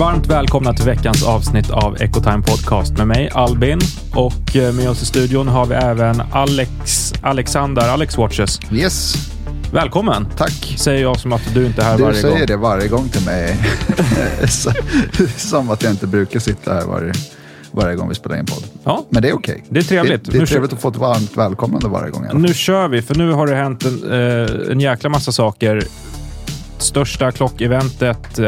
Varmt välkomna till veckans avsnitt av Ecotime Podcast med mig Albin och eh, med oss i studion har vi även Alex Alexander, Alex Watches. Yes, Välkommen! tack. Säger jag som att du inte är här Du varje säger gång. det varje gång till mig. Som att jag inte brukar sitta här varje, varje gång vi spelar in podd. Ja, Men det är okej. Det är trevligt. Det, det är Nu trevligt att få ett varmt välkomnande varje gång. nu kör vi för nu har det hänt en, eh, en jäkla massa saker. Största klockeventet, eh,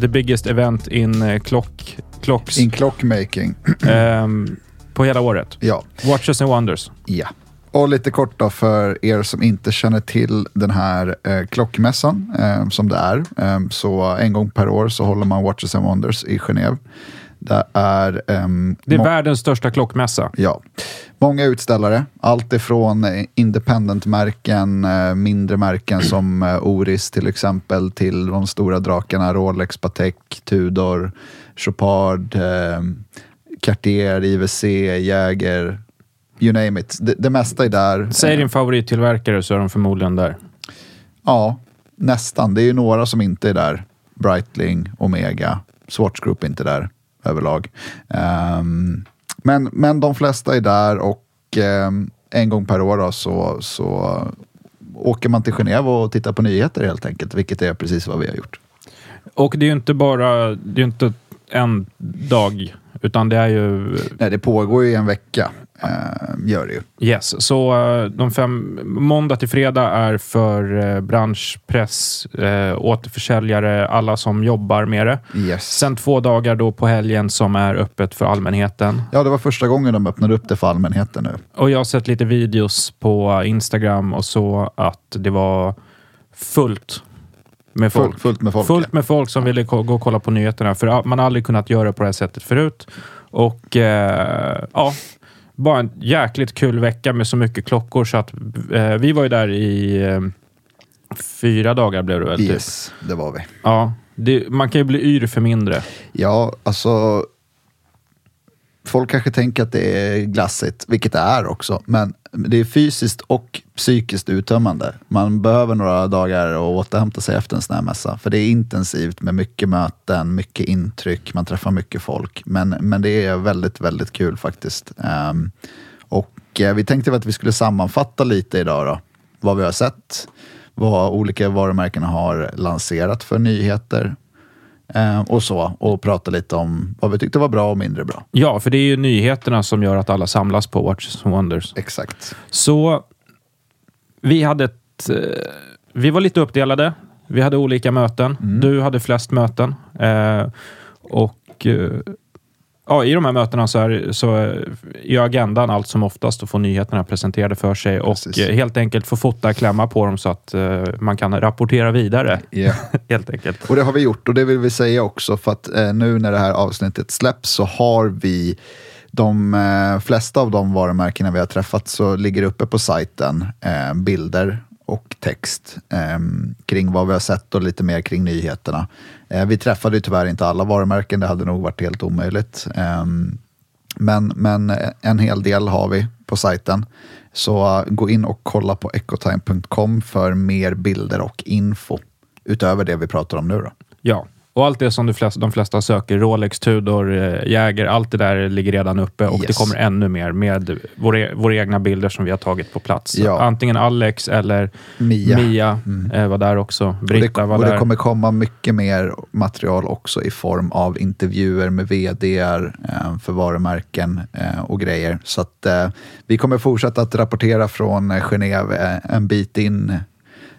the biggest event in eh, klock, klocks In clockmaking. ehm, på hela året. ja. Watches and Wonders. ja. Och lite kort då för er som inte känner till den här eh, klockmässan eh, som det är. Eh, så en gång per år så håller man Watches and Wonders i Genève. Det är... ehm, Det är världens största klockmässa. Ja, många utställare. Allt ifrån eh, independent-märken, eh, mindre märken som eh, Oris till exempel, till de stora drakarna Rolex, Patek, Tudor, Chopard, eh, Cartier, IWC, Jäger, you name it. Det, det mesta är där. Säg din favorittillverkare så är de förmodligen där. Ja, nästan. Det är ju några som inte är där. Breitling, Omega, Swatch Group är inte där överlag. Ehm, men, men de flesta är där och ehm, en gång per år då, så, så åker man till Genève och tittar på nyheter helt enkelt, vilket är precis vad vi har gjort. Och det är ju inte bara, det är inte en dag, utan det är ju Nej, det pågår ju en vecka, ehm, gör det ju. Yes, så eh, de fem, måndag till fredag är för eh, bransch, press, eh, återförsäljare, alla som jobbar med det. Yes. Sen två dagar då på helgen som är öppet för allmänheten. Ja, det var första gången de öppnade upp det för allmänheten nu. Och jag har sett lite videos på Instagram och så att det var fullt med folk. Fullt, fullt med folk. Fullt med folk som ville gå och kolla på nyheterna. För man har aldrig kunnat göra på det här sättet förut. Och eh, ja, bara en jäkligt kul vecka med så mycket klockor. Så att eh, vi var ju där i eh, fyra dagar blev det väl? Typ. Yes, det var vi. Ja, det, man kan ju bli yr för mindre. Ja, alltså. Folk kanske tänker att det är glassigt, vilket det är också. Men det är fysiskt och psykiskt uttömmande. Man behöver några dagar att återhämta sig efter en sån här mässa. För det är intensivt med mycket möten, mycket intryck, man träffar mycket folk. Men, men det är väldigt, väldigt kul faktiskt. Um, och eh, vi tänkte att vi skulle sammanfatta lite idag då. Vad vi har sett, vad olika varumärken har lanserat för nyheter. Eh, och så, och prata lite om vad vi tyckte var bra och mindre bra. Ja, för det är ju nyheterna som gör att alla samlas på Watches and Wonders. Exakt. Så vi hade ett... Eh, vi var lite uppdelade. Vi hade olika möten. Du hade flest möten. Eh, och ja, i de här mötena så är, så är agendan allt som oftast att få nyheterna presenterade för sig och Precis. eh, helt enkelt få fota, klämma på dem så att eh, man kan rapportera vidare. Ja. helt enkelt. Och det har vi gjort och det vill vi säga också för att eh, nu när det här avsnittet släpps så har vi de flesta av de varumärkena vi har träffat så ligger uppe på sajten bilder och text eh, kring vad vi har sett och lite mer kring nyheterna. Eh, vi träffade ju tyvärr inte alla varumärken, det hade nog varit helt omöjligt. Eh, men, men eh, en hel del har vi på sajten. Så eh, gå in och kolla på ecotime.com för mer bilder och info utöver det vi pratar om nu. Då. Ja, och allt det som de flesta, de flesta söker, Rolex, Tudor, eh, Jäger, allt det där ligger redan uppe och det Yes. kommer ännu mer med våra, våra egna bilder som vi har tagit på plats. Ja. Antingen Alex eller Mia. Mia eh, var där också. Och det, Britta var och där. det kommer komma mycket mer material också i form av intervjuer med vdr eh, för varumärken och grejer. Så att vi kommer fortsätta att rapportera från Genève en bit in,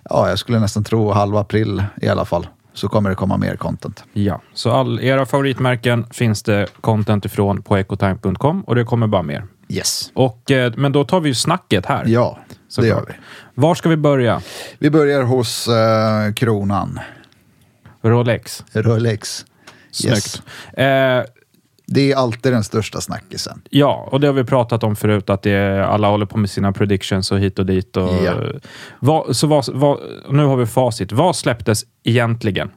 ja jag skulle nästan tro halva april i alla fall. Så kommer det komma mer content. Ja, så all era favoritmärken finns det content ifrån på ecotime.com och det kommer bara mer. Yes. Och, eh, men då tar vi ju snacket här. Ja, det Såklart. gör vi. Var ska vi börja? Vi börjar hos eh, Kronan, Rolex. Rolex. Snyggt. Yes. Eh, Det är alltid den största snackisen. ja, och det har vi pratat om förut, att det är, alla håller på med sina predictions och hit och dit. Och, Ja. vad, så vad, vad, nu har vi facit. Vad släpptes egentligen?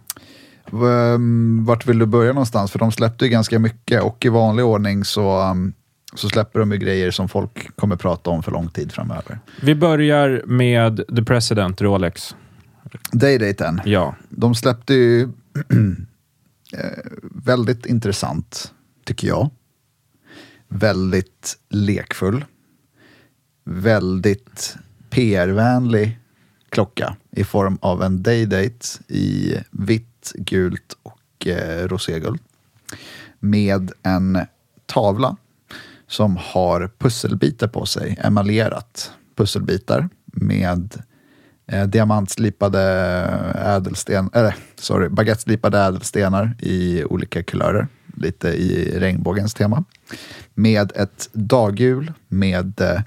Ehm, Vart vill du börja någonstans? För de släppte ju ganska mycket och i vanlig ordning så, um, så släpper de ju grejer som folk kommer prata om för lång tid framöver. Vi börjar med The President, Rolex. Daydaten, Ja, de släppte ju eh, väldigt intressant, tycker jag. Väldigt lekfull. Väldigt PR-vänlig klocka i form av en Daydate i vitt, gult och eh, roséguld. Med en tavla som har pusselbitar på sig, emaljerat pusselbitar med eh, diamantslipade ädelsten, eller sorry, baguetteslipade ädelstenar i olika kulörer, lite i regnbågens tema. Med ett daghjul med, eh,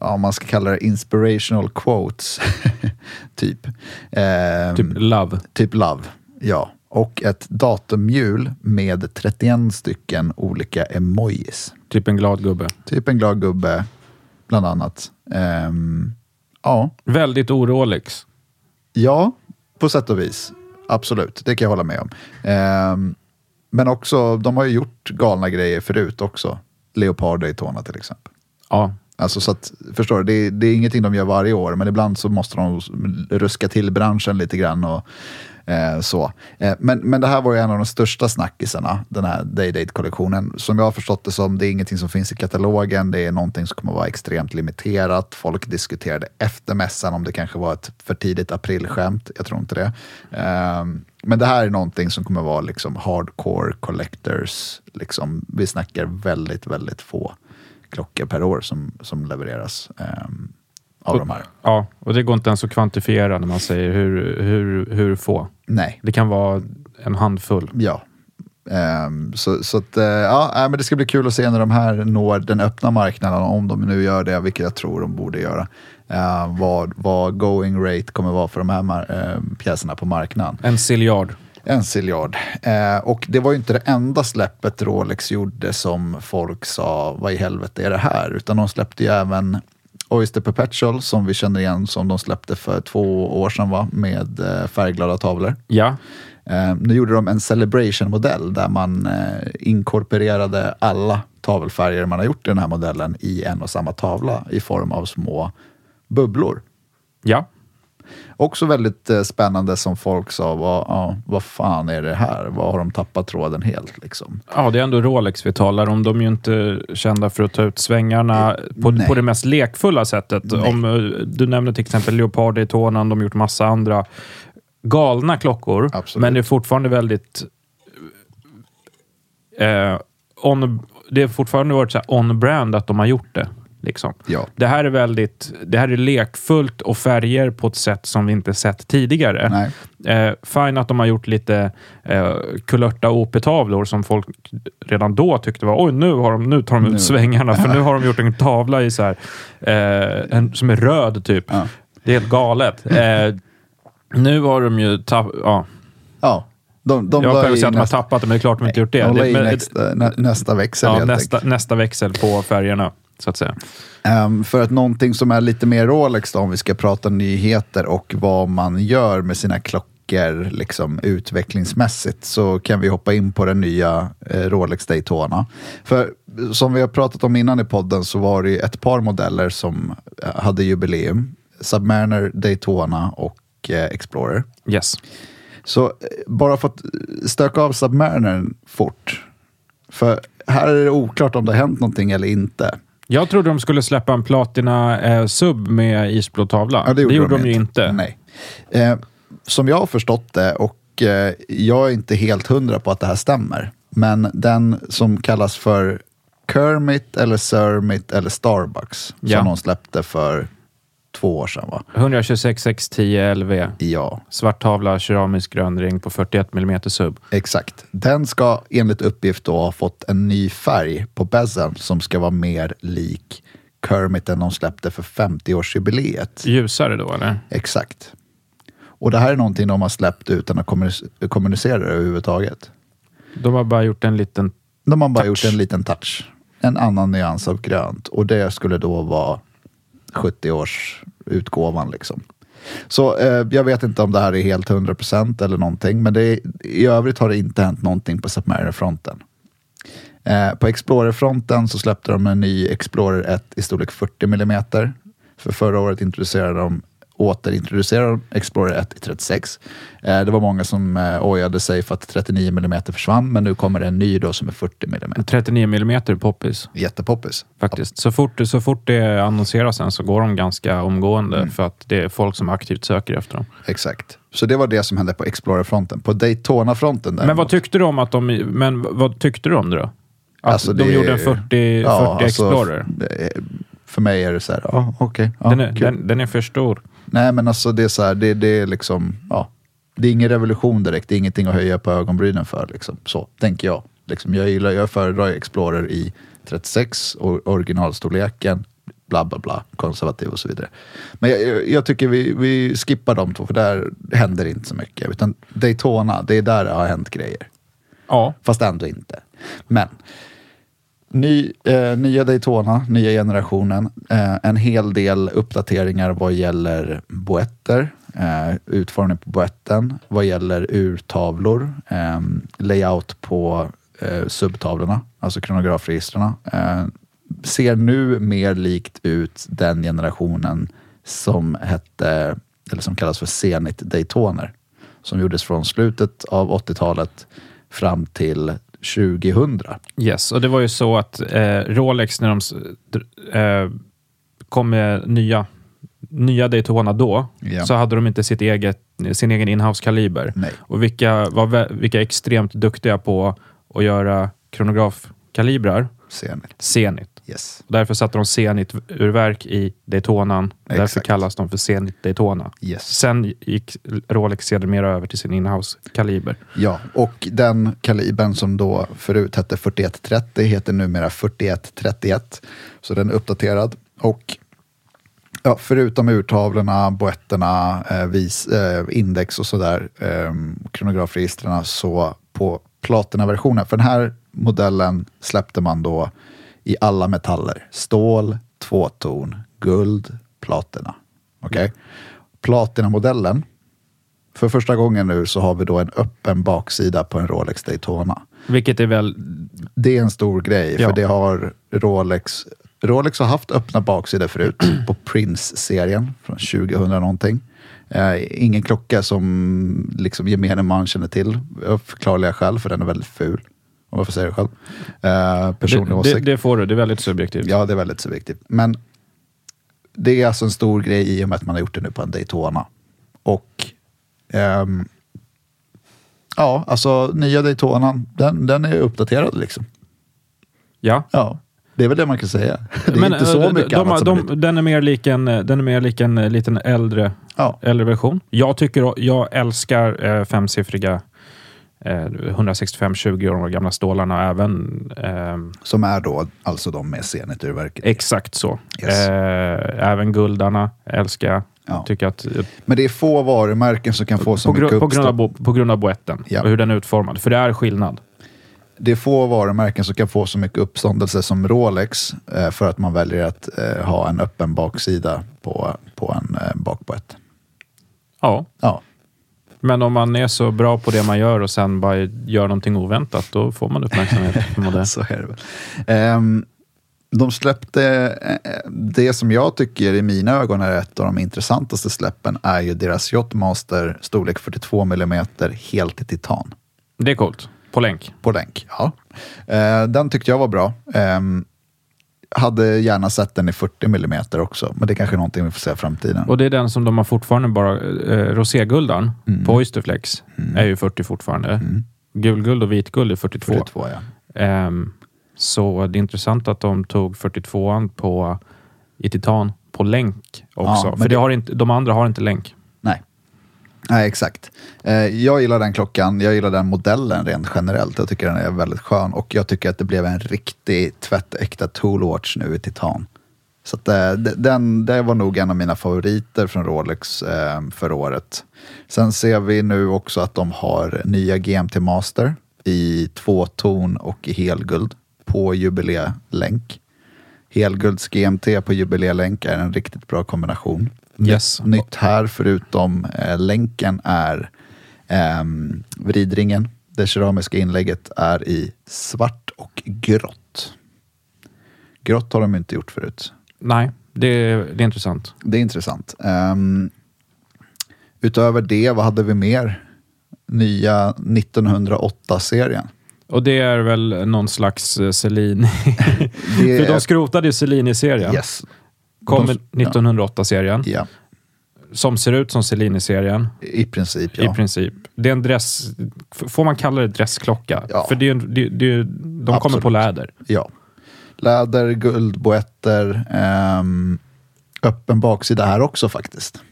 ja, om man ska kalla det inspirational quotes, typ. Eh, typ Love. Typ Love, ja. Och ett datumhjul med 31 stycken olika emojis. Typ en glad gubbe. Typ en glad gubbe, bland annat. Ehm, ja. Väldigt orolex. ja, på sätt och vis. Absolut, det kan jag hålla med om. Ehm, men också, de har ju gjort galna grejer förut också. Leopard Daytona till exempel. Ja, Alltså så att, förstår du, det är, det är ingenting de gör varje år, men ibland så måste de ruska till branschen lite grann och eh, så. Eh, men, men det här var ju en av de största snackisarna, den här Day-Date-kollektionen. Som jag har förstått det som, det är ingenting som finns i katalogen, det är någonting som kommer vara extremt limiterat. Folk diskuterade efter mässan om det kanske var ett för tidigt aprilskämt, jag tror inte det. Eh, men det här är någonting som kommer vara liksom hardcore collectors, liksom, vi snackar väldigt, väldigt få klockor per år som, som levereras ehm, av de här. ja, och det går inte ens att kvantifiera när man säger hur, hur, hur få. Nej, Det kan vara en handfull. ja. Ehm, så så att, eh, ja, men det ska bli kul att se när de här når den öppna marknaden, om de nu gör det, vilket jag tror de borde göra. Eh, vad, vad going rate kommer vara för de här eh, pjäserna på marknaden. En ciljard. En ciljard. Eh, och det var ju inte det enda släppet Rolex gjorde som folk sa, vad i helvete är det här? Utan de släppte ju även Oyster Perpetual som vi känner igen som de släppte för två år sedan va? med eh, färgglada tavlor. Ja, Eh, nu gjorde de en Celebration-modell där man eh, inkorporerade alla tavelfärger man har gjort i den här modellen i en och samma tavla i form av små bubblor. ja. Också väldigt eh, spännande som folk sa, vad, ja, vad fan är det här? Vad har de tappat tråden helt? Liksom? Ja, det är ändå Rolex vi talar om. De är ju inte kända för att ta ut svängarna på, på det mest lekfulla sättet. Nej. Om, eh, du nämnde till exempel Leopard Daytona, de har gjort massa andra galna klockor. Absolut. Men det är fortfarande väldigt... Eh, on, det har fortfarande varit on-brand att de har gjort det. Liksom. Ja. Det här är väldigt det här är lekfullt och färger på ett sätt som vi inte sett tidigare. Eh, fine att de har gjort lite eh, kulörta OP-tavlor som folk redan då tyckte var oj, nu, har de, nu tar de ut Nu. svängarna för nu har de gjort en tavla i så här, eh, en, som är röd typ. Ja. Det är helt galet. Eh, nu har de ju tappat... Ja. Ja, de, de Jag i säga att de har tappat det, men det är klart de inte gjort det. De la i nästa, nä, nästa växel ja, nästa, nästa växel på färgerna, så att säga. Ehm, för att någonting som är lite mer Rolex då, om vi ska prata nyheter och vad man gör med sina klockor liksom, utvecklingsmässigt så kan vi hoppa in på den nya eh, Rolex Daytona. För som vi har pratat om innan i podden så var det ju ett par modeller som eh, hade jubileum. Submariner, Daytona och eh, Explorer. Yes. Så eh, bara för att stöka av Submarinern fort. För här är det oklart om det har hänt någonting eller inte. Jag trodde de skulle släppa en Platina eh, Sub med isblå tavla. Ja, det gjorde, de, ju inte. Nej. Eh, som jag har förstått det, och eh, jag är inte helt hundra på att det här stämmer, men den som kallas för Kermit eller Sermit eller Starbucks, Ja. som de släppte för två år sedan va? 126 X10 LV. Ja, Svart tavla, keramisk grönring på 41 mm sub. exakt. Den ska enligt uppgift då ha fått en ny färg på bezeln som ska vara mer lik Kermiten de släppte för 50-årsjubileet. Ljusare då eller? Exakt. Och det här är någonting de har släppt utan att kommunic- kommunicera det överhuvudtaget. De har bara gjort en liten... De har bara Touch. gjort en liten touch. En annan nyans av grönt. Och det skulle då vara 70-årsutgåvan. Liksom. Så eh, jag vet inte om det här är helt 100% eller någonting. Men det är, i övrigt har det inte hänt någonting på Submariner-fronten. Eh, på Explorer-fronten så släppte de en ny Explorer 1 i storlek 40 mm. För förra året introducerade de återintroducerade de Explorer 1 i 36. Eh, det var många som eh, ojade sig för att 39 mm försvann, men nu kommer det en ny då som är 40 mm. 39 mm poppis Jättepoppis. faktiskt. Så fort, så fort det annonseras sen så går de ganska omgående Mm. för att det är folk som aktivt söker efter dem. Exakt. Så det var det som hände på Explorer-fronten. På Daytona-fronten Men vad tyckte du om att de... Men vad tyckte du om det då? Att Alltså, de det- gjorde en 40, 40 Ja, alltså, Explorer. är- För mig är det så här, ja okej. ja, den, den, den är för stor. Nej men alltså det är så här, det, det är liksom, ja. Det är ingen revolution direkt, det är ingenting att höja på ögonbrynen för. Liksom. Så tänker jag. Liksom, jag, gillar, jag föredrar Explorer i 36, och originalstorleken, bla bla bla, konservativ och så vidare. Men jag, jag, jag tycker vi, vi skippar de två, för där händer inte så mycket. Utan Daytona, det är där det har hänt grejer. Ja. Fast ändå inte. Men ny, eh, nya Daytona, nya generationen. Eh, en hel del uppdateringar vad gäller boetter, eh, utformning på boetten, vad gäller urtavlor, eh, layout på eh, subtavlorna, alltså kronografregistren. Eh, ser nu mer likt ut den generationen som hette, eller som kallas för Zenit Daytoner, som gjordes från slutet av 80-talet fram till 2000. Yes, och det var ju så att eh, Rolex när de eh, kom med nya, nya Daytona då, Ja. så hade de inte sitt eget, sin egen inhouse-kaliber. Och vilka var vilka extremt duktiga på att göra kronografkalibrar? Zenit. Zenit. Yes. Därför satte de Zenit-urverk i Daytonan. Därför Exakt. kallas de för Zenit Daytona. Yes. Sen gick Rolex sedermera över till sin inhouse-kaliber. Ja, och den kalibern som då förut hette 4130 heter numera 4131. Så den är uppdaterad. Och ja, förutom urtavlorna, boetterna, eh, vis, eh, index och sådär, eh, kronografregistren, så på platinaversionen, för den här modellen släppte man då i alla metaller. Stål, tvåton, guld, platina. Okej? Platinamodellen, för första gången nu så har vi då en öppen baksida på en Rolex Daytona. Vilket är väl... Det är en stor grej, Ja. för det har Rolex. Rolex har haft öppna baksidor förut på Prince-serien från 2000 någonting. Eh, ingen klocka som liksom gemene man känner till, av förklarliga skäl, för den är väldigt ful. Om jag får säga det själv. Eh, personlig Det, det, åsikt. det får du, det är väldigt subjektivt. Ja, det är väldigt subjektivt. Men det är alltså en stor grej i och med att man har gjort det nu på en Daytona. Och ehm, ja, alltså nya Daytonan, den, den är uppdaterad liksom. Ja. Ja, det är väl det man kan säga. Det är Men, inte så eh, mycket de, annat de, de, Den är mer lik en, den är mer lik en eh, liten äldre, Ja. äldre version. Jag, tycker, jag älskar eh, femsiffriga eh, 165-20 år gamla stålarna. Även eh, Som är då alltså de med Zenit-urverket. exakt så. Yes. Eh, även guldarna älskar jag. Ja. Att, eh, Men det är få varumärken som kan få så mycket gru, på, grund av, uppstånd. på grund av boetten Ja. och hur den är utformad. För det är skillnad. Det är få varumärken som kan få så mycket uppståndelse som Rolex eh, för att man väljer att ha en öppen baksida på, på en bakboett. Ja. Ja, Men om man är så bra på det man gör och sen bara gör någonting oväntat, då får man uppmärksamhet. det. så är det väl. Ehm, de släppte, eh, det som jag tycker i mina ögon är ett av de intressantaste släppen är ju deras Yachtmaster storlek 42 mm helt i titan. det är coolt. På länk. På länk, ja. Eh, den tyckte jag var bra. Ehm, hade gärna sett den i 40 mm också, men det är kanske är någonting vi får se i framtiden. Och det är den som de har fortfarande bara... Eh, roséguldan Mm. på Oysterflex är ju 40 fortfarande. Gulguld och vitguld är 42. 42, ja. Ehm, så det är intressant att de tog 42an på, i titan på länk också. Ja, För det det- har inte, de andra har inte länk. Nej. Exakt. Eh, jag gillar den klockan, jag gillar den modellen rent generellt. Jag tycker den är väldigt skön och jag tycker att det blev en riktig tvättäkta Toolwatch nu i titan. Så att, eh, den, det var nog en av mina favoriter från Rolex eh, för året. Sen ser vi nu också att de har nya GMT Master i tvåton och i helguld på Jubileelänk. Helgulds GMT på Jubileelänk är en riktigt bra kombination. Yes. Nytt här förutom eh, länken är ehm, vridringen. Det keramiska inlägget är i svart och grått. Grått har de inte gjort förut. Nej, det, är- det är intressant. Det är intressant. Ehm, utöver det, vad hade vi mer? Nya 1908-serien. Och det är väl någon slags eh, Celine. För de skrotade ju Celine i serien. Yes. Kom De- 1908-serien. Ja, Som ser ut som Celine i princip ja. I princip. Det är en dress... Får man kalla det dressklocka? Ja. För det är, en- det, det, de kommer Absolut. på läder. Ja. Läder, guld, boetter. ehm, öppen baksida här också faktiskt.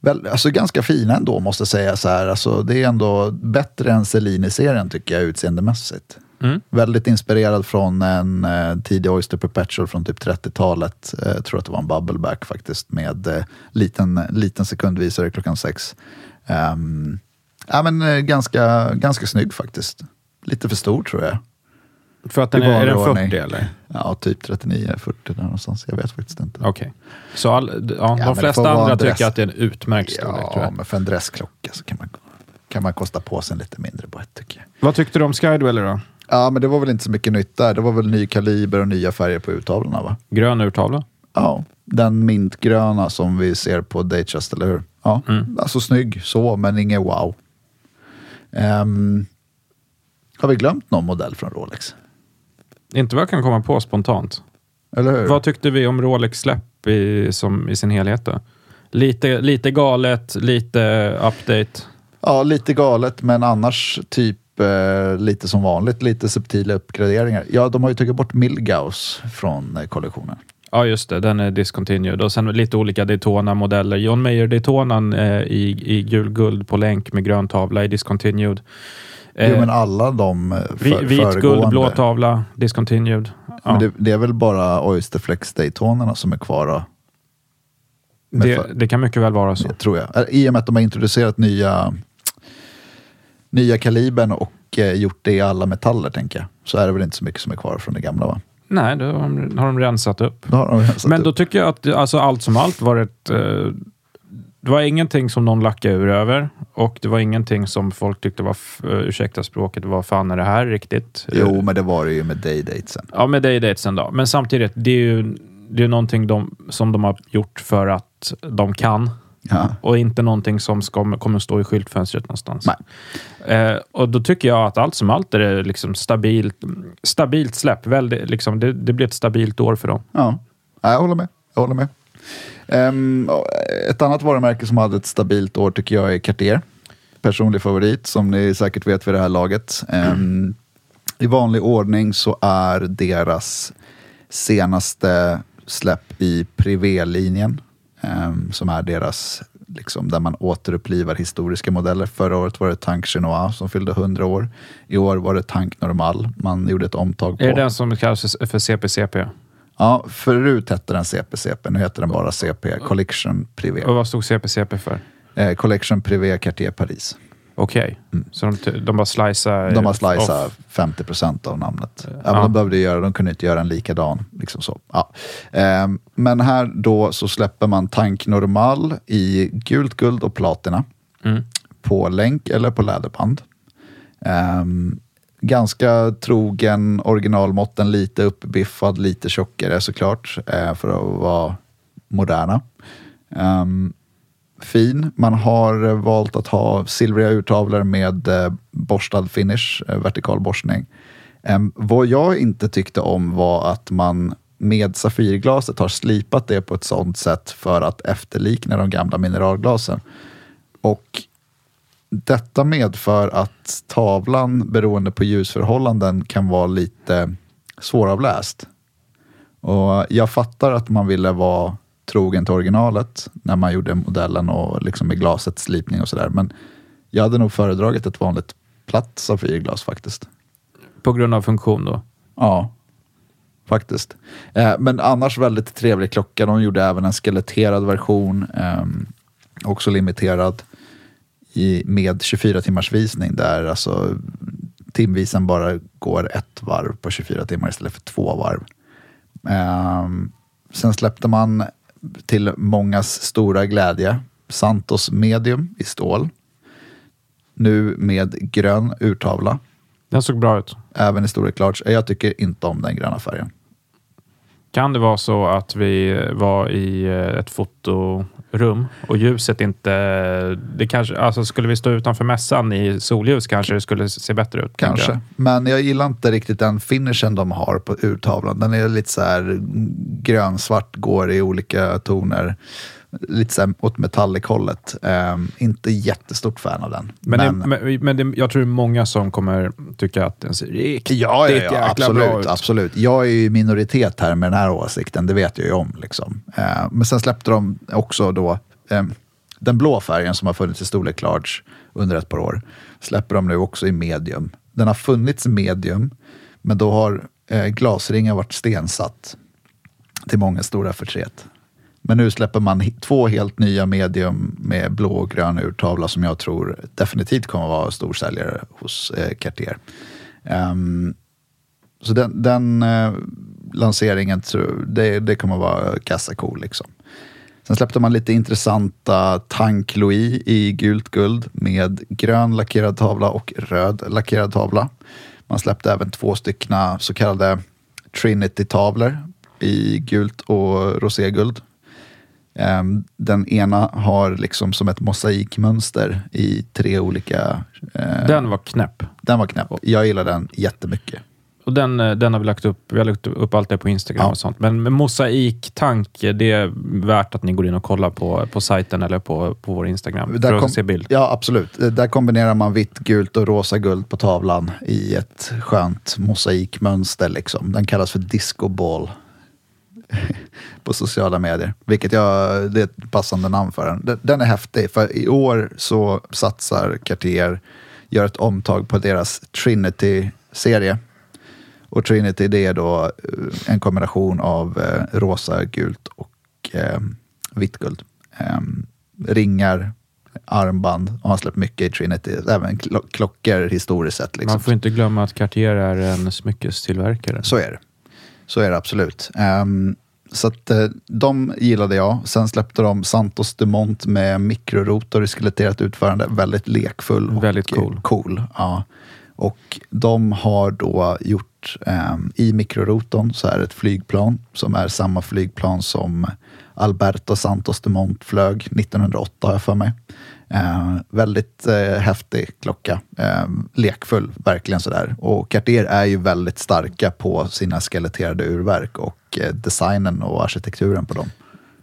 Väl, alltså ganska fina ändå måste jag säga. Så här. Alltså, det är ändå bättre än Celine-serien tycker jag utseendemässigt. Mm. Väldigt inspirerad från en eh, tidig Oyster Perpetual från typ 30-talet. Eh, jag tror att det var en bubbleback faktiskt med eh, liten, liten sekundvisare klockan sex. Um, ja, men, eh, ganska, ganska snygg faktiskt. Lite för stor tror jag. För att den är, är den vanlig 40 ordning. eller? Ja, typ 39, 40 där någonstans. Jag vet faktiskt inte. Okej. Så all, ja, men de flesta andra dress. tycker att det är en utmärkt storlek. tror Ja, men för en dressklocka så kan man, kan man kosta på sig en lite mindre boett tycker jag. Vad tyckte du om Skydweller då? Ja, men det var väl inte så mycket nytt där. Det var väl ny kaliber och nya färger på urtavlorna va? Grön urtavla? Ja, den mintgröna som vi ser på Datejust, eller hur? Ja, Mm. alltså snygg så, men ingen wow. Ehm, har vi glömt någon modell från Rolex? Inte vad jag kan komma på spontant. Eller hur? Vad tyckte vi om Rolex-släpp i, som, i sin helhet? Då? Lite, lite galet, lite update. Ja, lite galet, men annars typ eh, lite som vanligt, lite subtila uppgraderingar. Ja, de har ju tagit bort Milgauss från eh, kollektionen. Ja, just det. Den är discontinued. Och sen lite olika Daytona-modeller. John Mayer Daytonan eh, i, i gul-guld på länk med grön tavla är discontinued. Eh, jo, men alla de eh, för, vi, vit guld, blå tavla, discontinued. Ja. Men det, det är väl bara Oysterflex Daytonerna som är kvar då? Det, för- det kan mycket väl vara så. Det tror jag. Eh, I och med att de har introducerat nya, nya kalibern och eh, gjort det i alla metaller, tänker jag. Så är det väl inte så mycket som är kvar från det gamla, va? Nej, då har de, har de rensat upp. Då de rensat Men då upp. tycker jag att alltså, allt som allt var ett... Eh, det var ingenting som någon lackade ur över och det var ingenting som folk tyckte var, eh, ursäkta språket, vad fan är det här riktigt? Jo, men det var det ju med Daydatesen. Ja, med Daydatesen då. Men samtidigt, det är ju det är någonting de, som de har gjort för att de kan. Ja. Och inte någonting som ska, kommer stå i skyltfönstret någonstans. Eh, och då tycker jag att allt som allt är det liksom stabilt, stabilt släpp. Väldigt, liksom, det, det blir ett stabilt år för dem. Ja, jag håller med. Jag håller med. Och ett annat varumärke som hade ett stabilt år tycker jag är Cartier. Personlig favorit, som ni säkert vet vid det här laget. Ehm, I vanlig ordning så är deras senaste släpp i Privé-linjen, som är deras, liksom, där man återupplivar historiska modeller. Förra året var det Tank Chinois som fyllde 100 år. I år var det Tank Normal. Man gjorde ett omtag på. Är det den som kallas för CPCP? Ja, förut hette den CPCP, nu heter den bara CP, Collection Privé. Och vad stod CPCP för? Eh, Collection Privé Cartier Paris. Okej, så de, de bara slicear Mm. De slicat off. 50% av namnet. Ja, Ja. men de behövde göra, de kunde inte göra en likadan. Liksom så. Ja. Eh, men här då så släpper man Tank Normal i gult guld och platina. Mm. På länk eller på läderband. Ehm, ganska trogen originalmåtten, lite uppbiffad, lite tjockare såklart, eh, för att vara moderna. Ehm, fin. Man har eh, valt att ha silvriga urtavlor med eh, borstad finish, eh, vertikal borstning. Vad jag inte tyckte om var att man med Safirglaset har slipat det på ett sånt sätt för att efterlikna de gamla mineralglasen. Och detta medför att tavlan beroende på ljusförhållanden kan vara lite svåravläst. Och jag fattar att man ville vara trogen till originalet när man gjorde modellen och liksom med glasets slipning och sådär. Men jag hade nog föredragit ett vanligt platt Safirglas faktiskt. På grund av funktion då? Ja, faktiskt. Eh, men annars väldigt trevlig klocka. De gjorde även en skeletterad version, eh, också limiterad i, med 24 timmars visning där alltså timvisen bara går ett varv på 24 timmar istället för två varv. Eh, sen släppte man till mångas stora glädje Santos Medium i stål. Nu med grön urtavla. Den såg bra ut. Även i storlek large. Jag tycker inte om den gröna färgen. Kan det vara så att vi var i eh, ett fotorum och ljuset inte... Det kanske, alltså skulle vi stå utanför mässan i solljus kanske det skulle se bättre ut. Kanske. jag. Men jag gillar inte riktigt den finishen de har på urtavlan. Den är lite så här grönsvart, går i olika toner. Lite så här åt metallic-hållet. Ehm, inte jättestort fan av den. Men, det, men, men det, jag tror det är många som kommer tycka att den ser riktigt Ja, ja, ja absolut, bra ut. absolut. Jag är ju i minoritet här med den här åsikten, det vet jag ju om. Liksom. Eh, men sen släppte de också då eh, den blå färgen som har funnits i storlek large under ett par år. Släpper de nu också i medium. Den har funnits i medium, men då har eh, glasringen varit stensatt till många stora förtret. Men nu släpper man två helt nya medium med blå och grön urtavla som jag tror definitivt kommer att vara storsäljare hos eh, Cartier. Um, så den, den eh, lanseringen, det, det kommer att vara kassako liksom. Sen släppte man lite intressanta Tank Louis i gult guld med grön lackerad tavla och röd lackerad tavla. Man släppte även två styckna så kallade Trinity-tavlor i gult och roséguld. Ehm, Den ena har liksom som ett mosaikmönster i tre olika... eh, Den var knäpp. den var knäpp. Jag gillar den jättemycket. Och den, eh, den har vi lagt upp. Vi har lagt upp allt det på Instagram Ja. och sånt. Men mosaiktanke, det är värt att ni går in och kollar på, på sajten eller på, på vår Instagram. Där för kom- att se bild. Ja, absolut. Eh, Där kombinerar man vitt, gult och rosa guld på tavlan i ett skönt mosaikmönster. Liksom. Den kallas för disco ball på sociala medier. Vilket jag, det är ett passande namn för den. Den- är häftig, för i år så satsar Cartier, gör ett omtag på deras Trinity-serie. Och Trinity det är då eh, en kombination av eh, rosa, gult och eh, vitt guld. Eh, ringar, armband och han släppt mycket i Trinity. Även klo- klockor historiskt sett. Liksom. Man får inte glömma att Cartier är en smyckestillverkare. Så är det. Så är det absolut. Ehm, så att, eh, de gillade jag. Sen släppte de Santos Dumont med mikrorotor i skeletterat utförande. Väldigt lekfull och Väldigt cool. cool ja. Och de har då gjort ehm, i mikrorotorn så är det ett flygplan som är samma flygplan som Alberto Santos Dumont flög 1908 har jag för mig. Eh, väldigt eh, häftig klocka. Eh, lekfull, verkligen sådär. Och Cartier är ju väldigt starka på sina skeletterade urverk och eh, designen och arkitekturen på dem.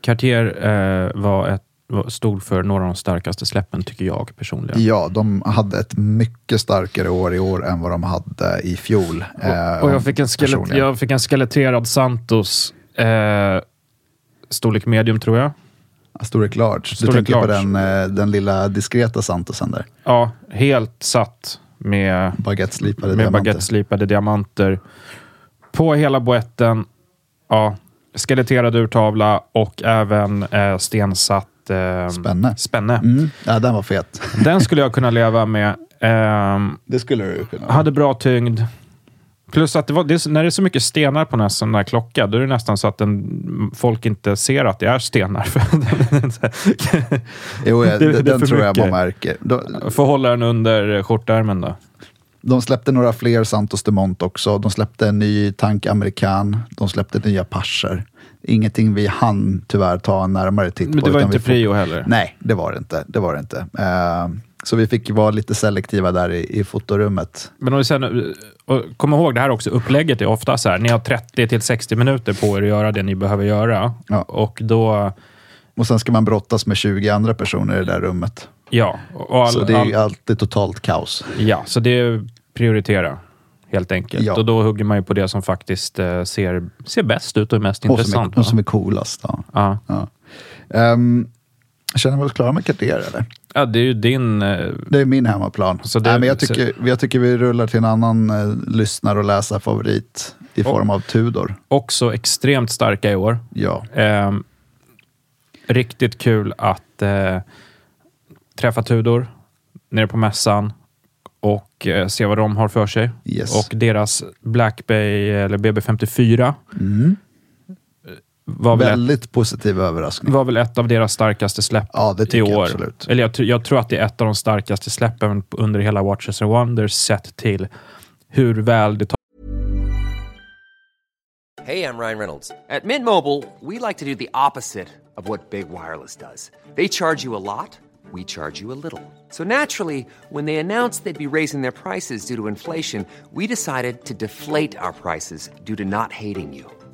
Cartier eh, var ett, stod för några av de starkaste släppen, tycker jag personligen. Ja, de hade ett mycket starkare år i år än vad de hade i fjol. eh, och, och jag, fick en skelet, jag fick en skeletterad Santos, eh, storlek medium tror jag. Storlek large. Du Storlek tänker på large. den, eh, den lilla diskreta Santosen där. Ja, helt satt med, Baguetteslipade med diamanter. baguetteslipade diamanter. På hela boetten, ja, skeletterad urtavla och även eh, stensatt eh, Spänne. spänne. Mm. Ja, den var fet. Den skulle jag kunna leva med. Ehm, Det skulle du kunna. hade bra tyngd. Plus att det var, det när det är så mycket stenar på en sån där klocka, då är det nästan så att den, folk inte ser att det är stenar. Jo, ja, det- den, tror jag man märker. De, Får hålla den under skjortärmen då. de släppte några fler Santos Dumont också. De släppte en ny Tank American. De släppte nya Pascher. Ingenting vi hann tyvärr ta en närmare titt på. Men det var inte får- prio heller. Nej, det var det inte. Det var det inte. Eh, så vi fick vara lite selektiva där i, i fotorummet. Men om vi sen, och kom ihåg, det här också, upplägget är ofta så här, ni har 30 till 60 minuter på er att göra det ni behöver göra. Ja. Och då, Och sen ska man brottas med 20 andra personer i det där rummet. ja. All, så det är ju all, alltid totalt kaos. ja, så det är prioritera. helt enkelt. Ja. Och då hugger man ju på det som faktiskt eh, ser, ser bäst ut och är mest Och som, intressant. är, och som är coolast. Ja. ja. Ja. Känner vi oss klara med Cartier eller? ja, det är ju din... Eh, Det är min hemmaplan. Så det- Nej, men jag, tycker, jag tycker vi rullar till en annan eh, lyssnare och läsarfavorit i form av Tudor. också extremt starka i år. Ja, Eh, riktigt kul att eh, träffa Tudor nere på mässan och eh, se vad de har för sig. Yes. Och deras Black Bay, eller BB54, var, väl ett, väldigt positiv överraskning. var väl ett av deras starkaste släpp Ja, det i tycker jag år. absolut. Eller jag, jag tror att det är ett av de starkaste släppen under hela Watches and Wonders sett till hur väl det Hey, I'm Ryan Reynolds. At Mint Mobile, we like to do the opposite of what Big Wireless does. They charge you a lot, we charge you a little. So naturally, when they announced they'd be raising their prices due to inflation, we decided to deflate our prices due to not hating you.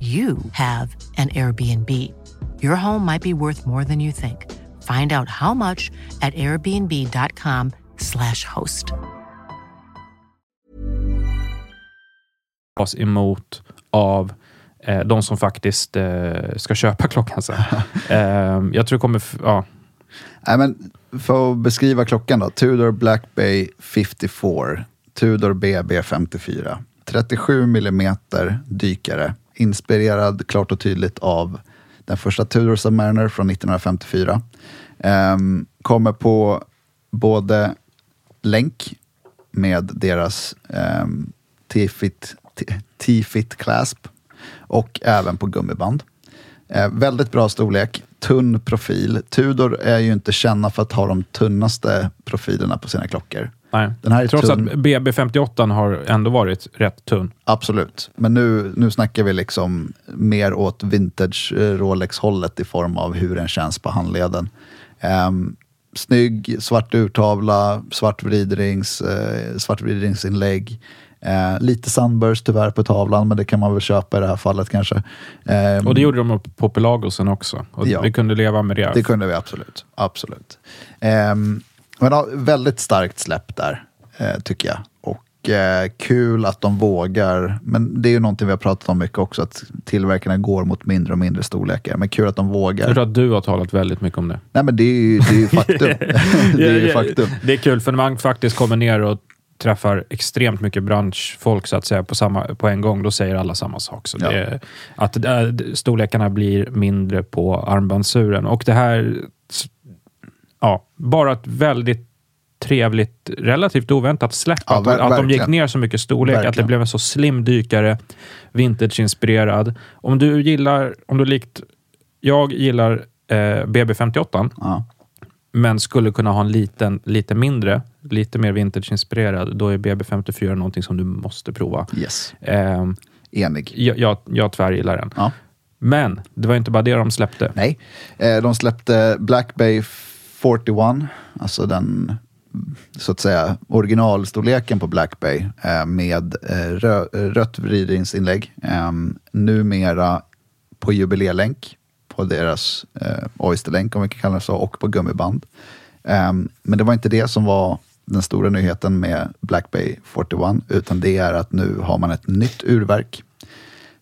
you have an Airbnb. Your home might be worth more than you think. Find out how much at airbnb.com/slash host. tas emot av eh, de som faktiskt eh, ska köpa klockan sen. eh, jag tror det kommer... Ja, Nej, men för att beskriva klockan då. Tudor Black Bay 54. Tudor BB 54. 37 mm dykare. Inspirerad klart och tydligt av den första Tudor Submariner från 1954. Um, ehm, kommer på både länk med deras um, T-fit T-fit clasp och även på gummiband. Eh, väldigt bra storlek, tunn profil. Tudor är ju inte kända för att ha de tunnaste profilerna på sina klockor nej. Den här är Trots tunn. att BB58 har ändå varit rätt tunn. Absolut, men nu, nu snackar vi liksom mer åt vintage eh, Rolex-hållet i form av hur den känns på handleden. Um, snygg svart urtavla, svart vridrings, eh, svart vridringsinlägg. Eh, lite sunburst tyvärr på tavlan, men det kan man väl köpa i det här fallet kanske. Ehm, Och det gjorde de på Pelagosen också. Och Ja. Vi kunde leva med det. Det kunde vi absolut. absolut. Men ja, väldigt starkt släpp där, eh, tycker jag. Och eh, kul att de vågar. Men det är ju någonting vi har pratat om mycket också, att tillverkarna går mot mindre och mindre storlekar. Men kul att de vågar. Jag tror att du har talat väldigt mycket om det. Nej, men det är ju, det är ju faktum. det är ju faktum. Det är kul, för när man faktiskt kommer ner och träffar extremt mycket branschfolk så att säga på, samma, på en gång, då säger alla samma sak. Så Ja. det att äh, storlekarna blir mindre på armbandsuren. Och det här, ja, bara ett väldigt trevligt, relativt oväntat släpp. Ja, att, de, att de gick verkligen. ner så mycket storlek, att det Verkligen. blev en så slim dykare, vintage-inspirerad. Om du gillar, om du likt jag gillar eh, BB58, Ja. men skulle kunna ha en liten, lite mindre, lite mer vintage-inspirerad, då är BB54 någonting som du måste prova. Yes, Ehm, enig. jag, jag, jag tvärgillar den. Ja. Men det var inte bara det de släppte. Nej, eh, de släppte Black Bay 41, alltså den så att säga originalstorleken på Black Bay eh, med eh, rö, rött vridningsinlägg, Eh, numera på Jubileelänk, på deras eh, Oysterlänk om vi kan kalla det så och på gummiband. Eh, men det var inte det som var den stora nyheten med Black Bay 41 utan det är att nu har man ett nytt urverk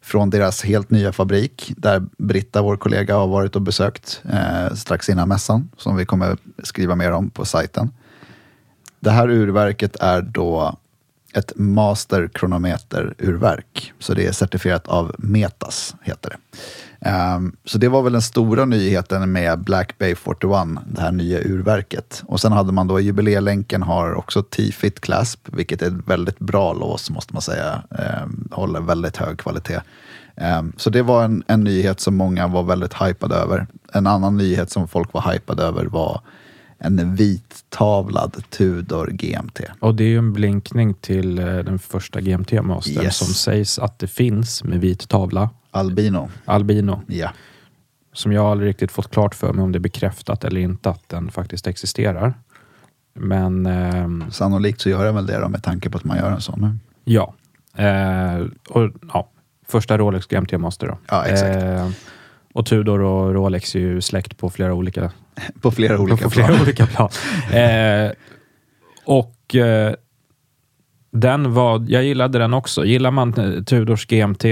från deras helt nya fabrik där Britta, vår kollega, har varit och besökt eh, strax innan mässan som vi kommer skriva mer om på sajten. Det här urverket är då ett master kronometerurverk. Så det är certifierat av Metas, heter det. Um, så det var väl den stora nyheten med Black Bay 41, det här nya urverket. Och sen hade man då jubileelänken har också T-Fit Clasp, vilket är ett väldigt bra lås måste man säga. Um, håller väldigt hög kvalitet. Um, så det var en, en nyhet som många var väldigt hypade över. En annan nyhet som folk var hypade över var en vittavlad Tudor GMT. Och det är ju en blinkning till eh, den första GMT-mastern Yes. som sägs att det finns med vit tavla, Albino. albino. Ja. Som jag aldrig riktigt fått klart för mig om det är bekräftat eller inte att den faktiskt existerar. Men ehm, Sannolikt så gör jag väl det då, med tanke på att man gör en sån nu. ja. Eh, och, ja. Första Rolex GMT Master då. Ja, exakt. Eh, och Tudor och Rolex är ju släkt på flera olika På flera olika på flera plan. olika plan. Eh, och eh, den var, jag gillade den också. Gillar man eh, Tudors GMT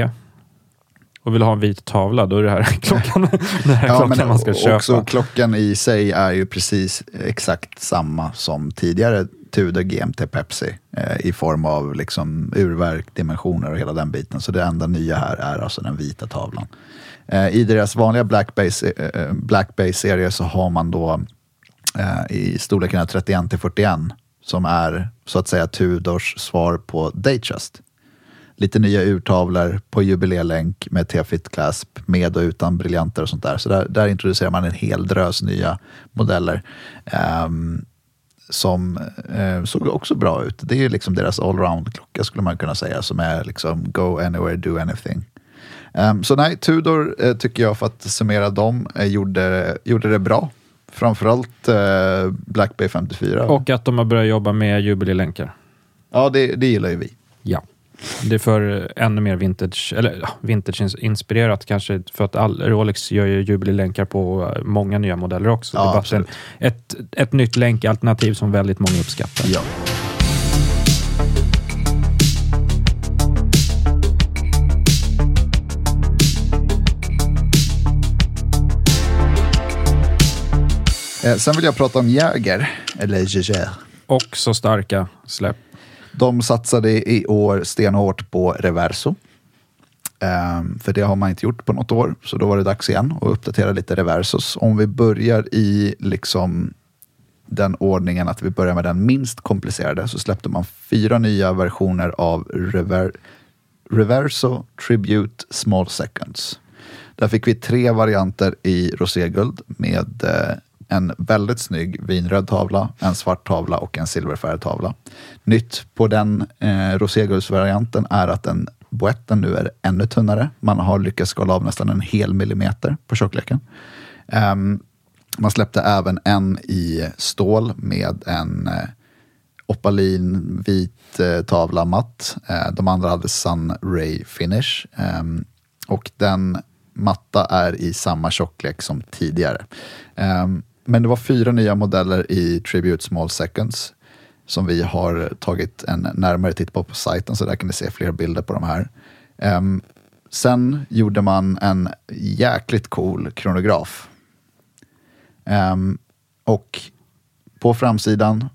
och vill ha en vit tavla, då är det här klockan, den här klockan man ska köpa. också klockan i sig är ju precis exakt samma som tidigare Tudor GMT Pepsi eh, i form av liksom urverk, dimensioner och hela den biten. Så det enda nya här är alltså den vita tavlan. Eh, I deras vanliga Black Bay- eh, eh, Black Bay-serie så har man då eh, i storlekarna 31 till 41 som är så att säga Tudors svar på Datejust. Lite nya urtavlor på jubileelänk med T-fit clasp med och utan briljanter och sånt där. Så där, där introducerar man en hel drös nya modeller. um, som eh, såg också bra ut. Det är ju liksom deras allround-klocka skulle man kunna säga, som är liksom go anywhere, do anything. Ehm, så nej, Tudor eh, tycker jag, för att summera dem, eh, gjorde, gjorde det bra. Framförallt eh, Black Bay 54. Och att de har börjat jobba med jubileelänkar. Ja, det, det gillar ju vi. Ja. Det är för ännu mer vintage, eller ja, vintage-inspirerat kanske, för att all, Rolex gör ju jubileelänkar på eh, många nya modeller också. Ja, det är bara ett, ett nytt länkalternativ som väldigt många uppskattar. Ja. Eh, Sen vill jag prata om Jäger, eller Jäger. Också starka släpp. De satsade i år stenhårt på Reverso. Ehm, för det har man inte gjort på något år, så då var det dags igen att uppdatera lite Reversos. Om vi börjar i liksom den ordningen att vi börjar med den minst komplicerade så släppte man fyra nya versioner av Rever Reverso Tribute Small Seconds. Där fick vi tre varianter i roséguld med eh, en väldigt snygg vinröd tavla, en svart tavla och en silverfärgad tavla. Nytt på den eh, roséguldsvarianten är att den boetten nu är ännu tunnare. Man har lyckats skala av nästan en hel millimeter på tjockleken. Um, man släppte även en i stål med en eh, opalin vit eh, tavla matt. Eh, de andra hade Sun Ray Finish. Um, och den matta är i samma tjocklek som tidigare. Um, men det var fyra nya modeller i Tribute Small Seconds som vi har tagit en närmare titt på på sajten, så där kan ni se fler bilder på de här. Um, sen gjorde man en jäkligt cool kronograf. Um, och på framsidan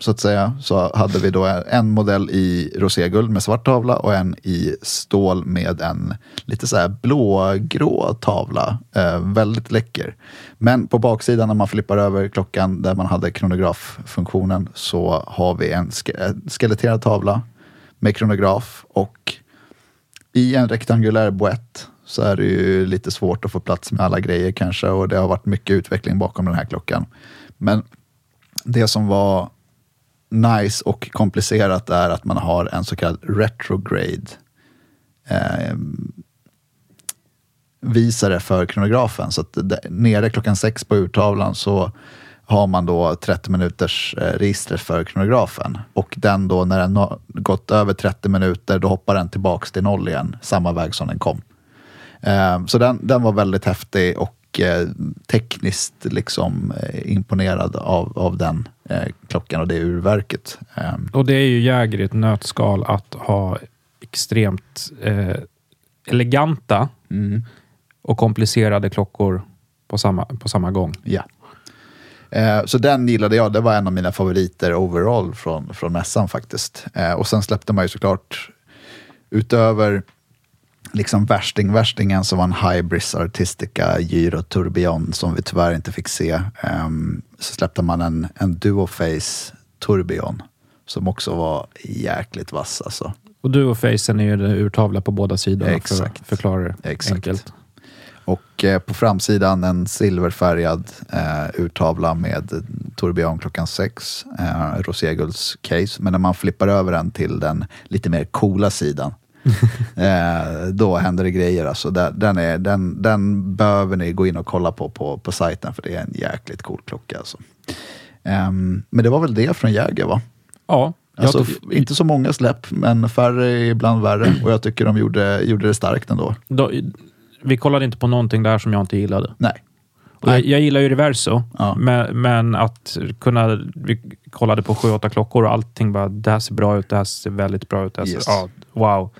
så att säga, så hade vi då en modell i roséguld med svart tavla och en i stål med en lite så här blågrå tavla. Eh, väldigt läcker. Men på baksidan när man flippar över klockan där man hade kronograffunktionen så har vi en ske- en skeletterad tavla med kronograf och i en rektangulär boett så är det ju lite svårt att få plats med alla grejer kanske och det har varit mycket utveckling bakom den här klockan. Men det som var nice och komplicerat är att man har en så kallad retrograde eh, visare för kronografen. Så att där, nere klockan sex på urtavlan så har man då 30 minuters eh, register för kronografen. Och den då när den har gått över 30 minuter då hoppar den tillbaks till noll igen, samma väg som den kom. Eh, så den, den var väldigt häftig och eh, tekniskt liksom eh, imponerad av, av den klockan och det urverket. Eh, Och det är ju Jäger i ett nötskal att ha extremt eh, eleganta och komplicerade klockor på samma, på samma gång. Ja. Eh, så den gillade jag. Det var en av mina favoriter overall från, från mässan faktiskt. Eh, och sen släppte man ju såklart utöver liksom värsting-värstingen som var en Hybris Artistica Gyro Tourbillon som vi tyvärr inte fick se. Ehm, så släppte man en, en Duoface Tourbillon som också var jäkligt vass alltså. Och du och Facen är ju den urtavla på båda sidorna för att Exakt. förklara det Exakt. enkelt. Och eh, på framsidan en silverfärgad eh, urtavla med tourbillon klockan sex, eh, roséguldscase. Men när man flippar över den till den lite mer coola sidan, eh, då händer det grejer. Alltså, den, är, den, den behöver ni gå in och kolla på, på på sajten, för det är en jäkligt cool klocka. Alltså. Ehm, men det var väl det från Jäger, va? Ja, Alltså, f- inte så många släpp, men färre är ibland värre. Och jag tycker de gjorde, gjorde det starkt ändå. då, vi kollade inte på någonting där som jag inte gillade. Nej. Jag, jag gillar ju Reverso, Ja. men, men att kunna... Vi kollade på sju, åtta klockor och allting bara, det här ser bra ut, det här ser väldigt bra ut. Det här ser, Yes. ja, wow.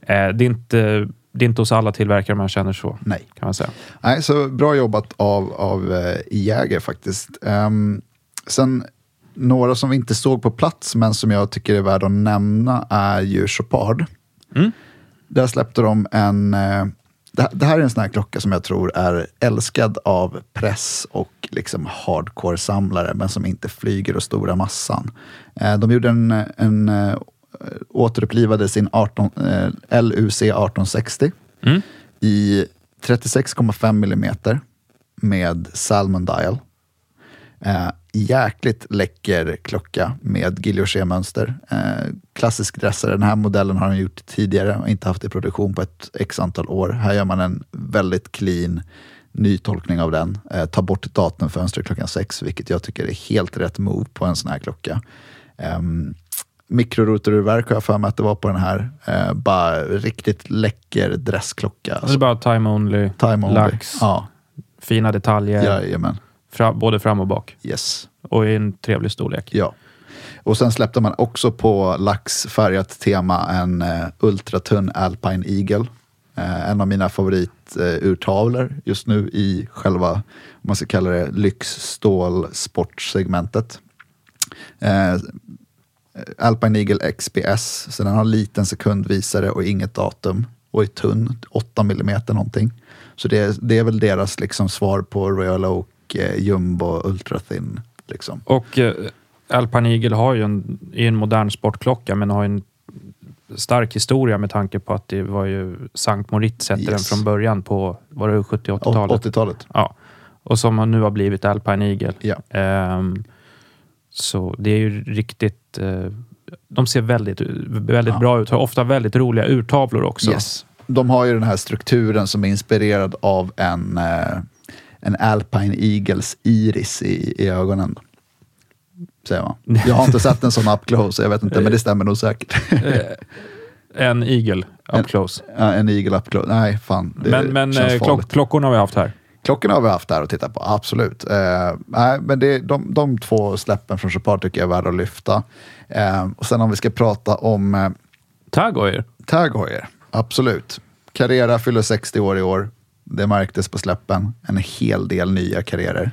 Eh, det, är inte, det är inte hos alla tillverkare man känner så, Nej. kan man säga. Nej, så bra jobbat av, av eh, Jäger faktiskt. Ehm, sen några som vi inte såg på plats men som jag tycker är värda att nämna är ju Chopard. Mm. Där släppte de en... Eh, det, det här är en sån här klocka som jag tror är älskad av press och liksom hardcore-samlare men som inte flyger och stora massan. Eh, de gjorde en, en eh, återupplivade sin 18, eh, LUC 1860 Mm. i 36,5 millimeter med Salmon Dial. Eh, jäkligt läcker klocka med guilloché-mönster. Eh, klassisk dressare. Den här modellen har de gjort tidigare och inte haft i produktion på ett x antal år. Här gör man en väldigt clean nytolkning av den. Eh, tar bort datumfönstret klockan sex, vilket jag tycker är helt rätt move på en sån här klocka. Um, Mikrorotorurverk har jag för mig att det var på den här. Eh, bara riktigt läcker dressklocka. Det är bara time only, Time only. lax, Ja, fina detaljer, jajamän. Fra, både fram och bak. Yes. Och i en trevlig storlek. Ja. Och sen släppte man också på laxfärgat tema en eh, ultratunn Alpine Eagle. Eh, en av mina favoriturtavlor eh, just nu i själva, om man ska kalla det, lyxstålsportsegmentet. Eh, Alpine Eagle XPS, så den har liten sekundvisare och inget datum. Och är tunn, 8 mm någonting. Så det, det är väl deras liksom svar på Royal Oak eh, Jumbo Ultra Thin. Liksom. Och eh, Alpine Eagle har ju en, är en modern sportklocka, men har en stark historia med tanke på att det var ju Sankt Moritz hette den Yes. från början på var det 70-80-talet. 80-talet. Ja. Och som nu har blivit Alpine Eagle. Ja. Ehm, så det är ju riktigt... Eh, de ser väldigt, väldigt Ja. bra ut. Har ofta väldigt roliga urtavlor också. Yes. De har ju den här strukturen som är inspirerad av en, eh, en Alpine Eagles iris i, i ögonen. Säger man. Jag har inte sett en sån up close, jag vet inte, men det stämmer nog säkert. En Eagle up En- close. En Eagle up close, nej fan. Det Men, men känns eh, klock, klockorna har vi haft här. Klockorna har vi haft där att titta på, absolut. Eh, nej, men det, de, de två släppen från Chopard tycker jag är värda att lyfta. Eh, och sen om vi ska prata om eh, Tag Heuer. Tag Heuer, absolut. Carrera fyller 60 år i år. Det märktes på släppen. En hel del nya karriärer.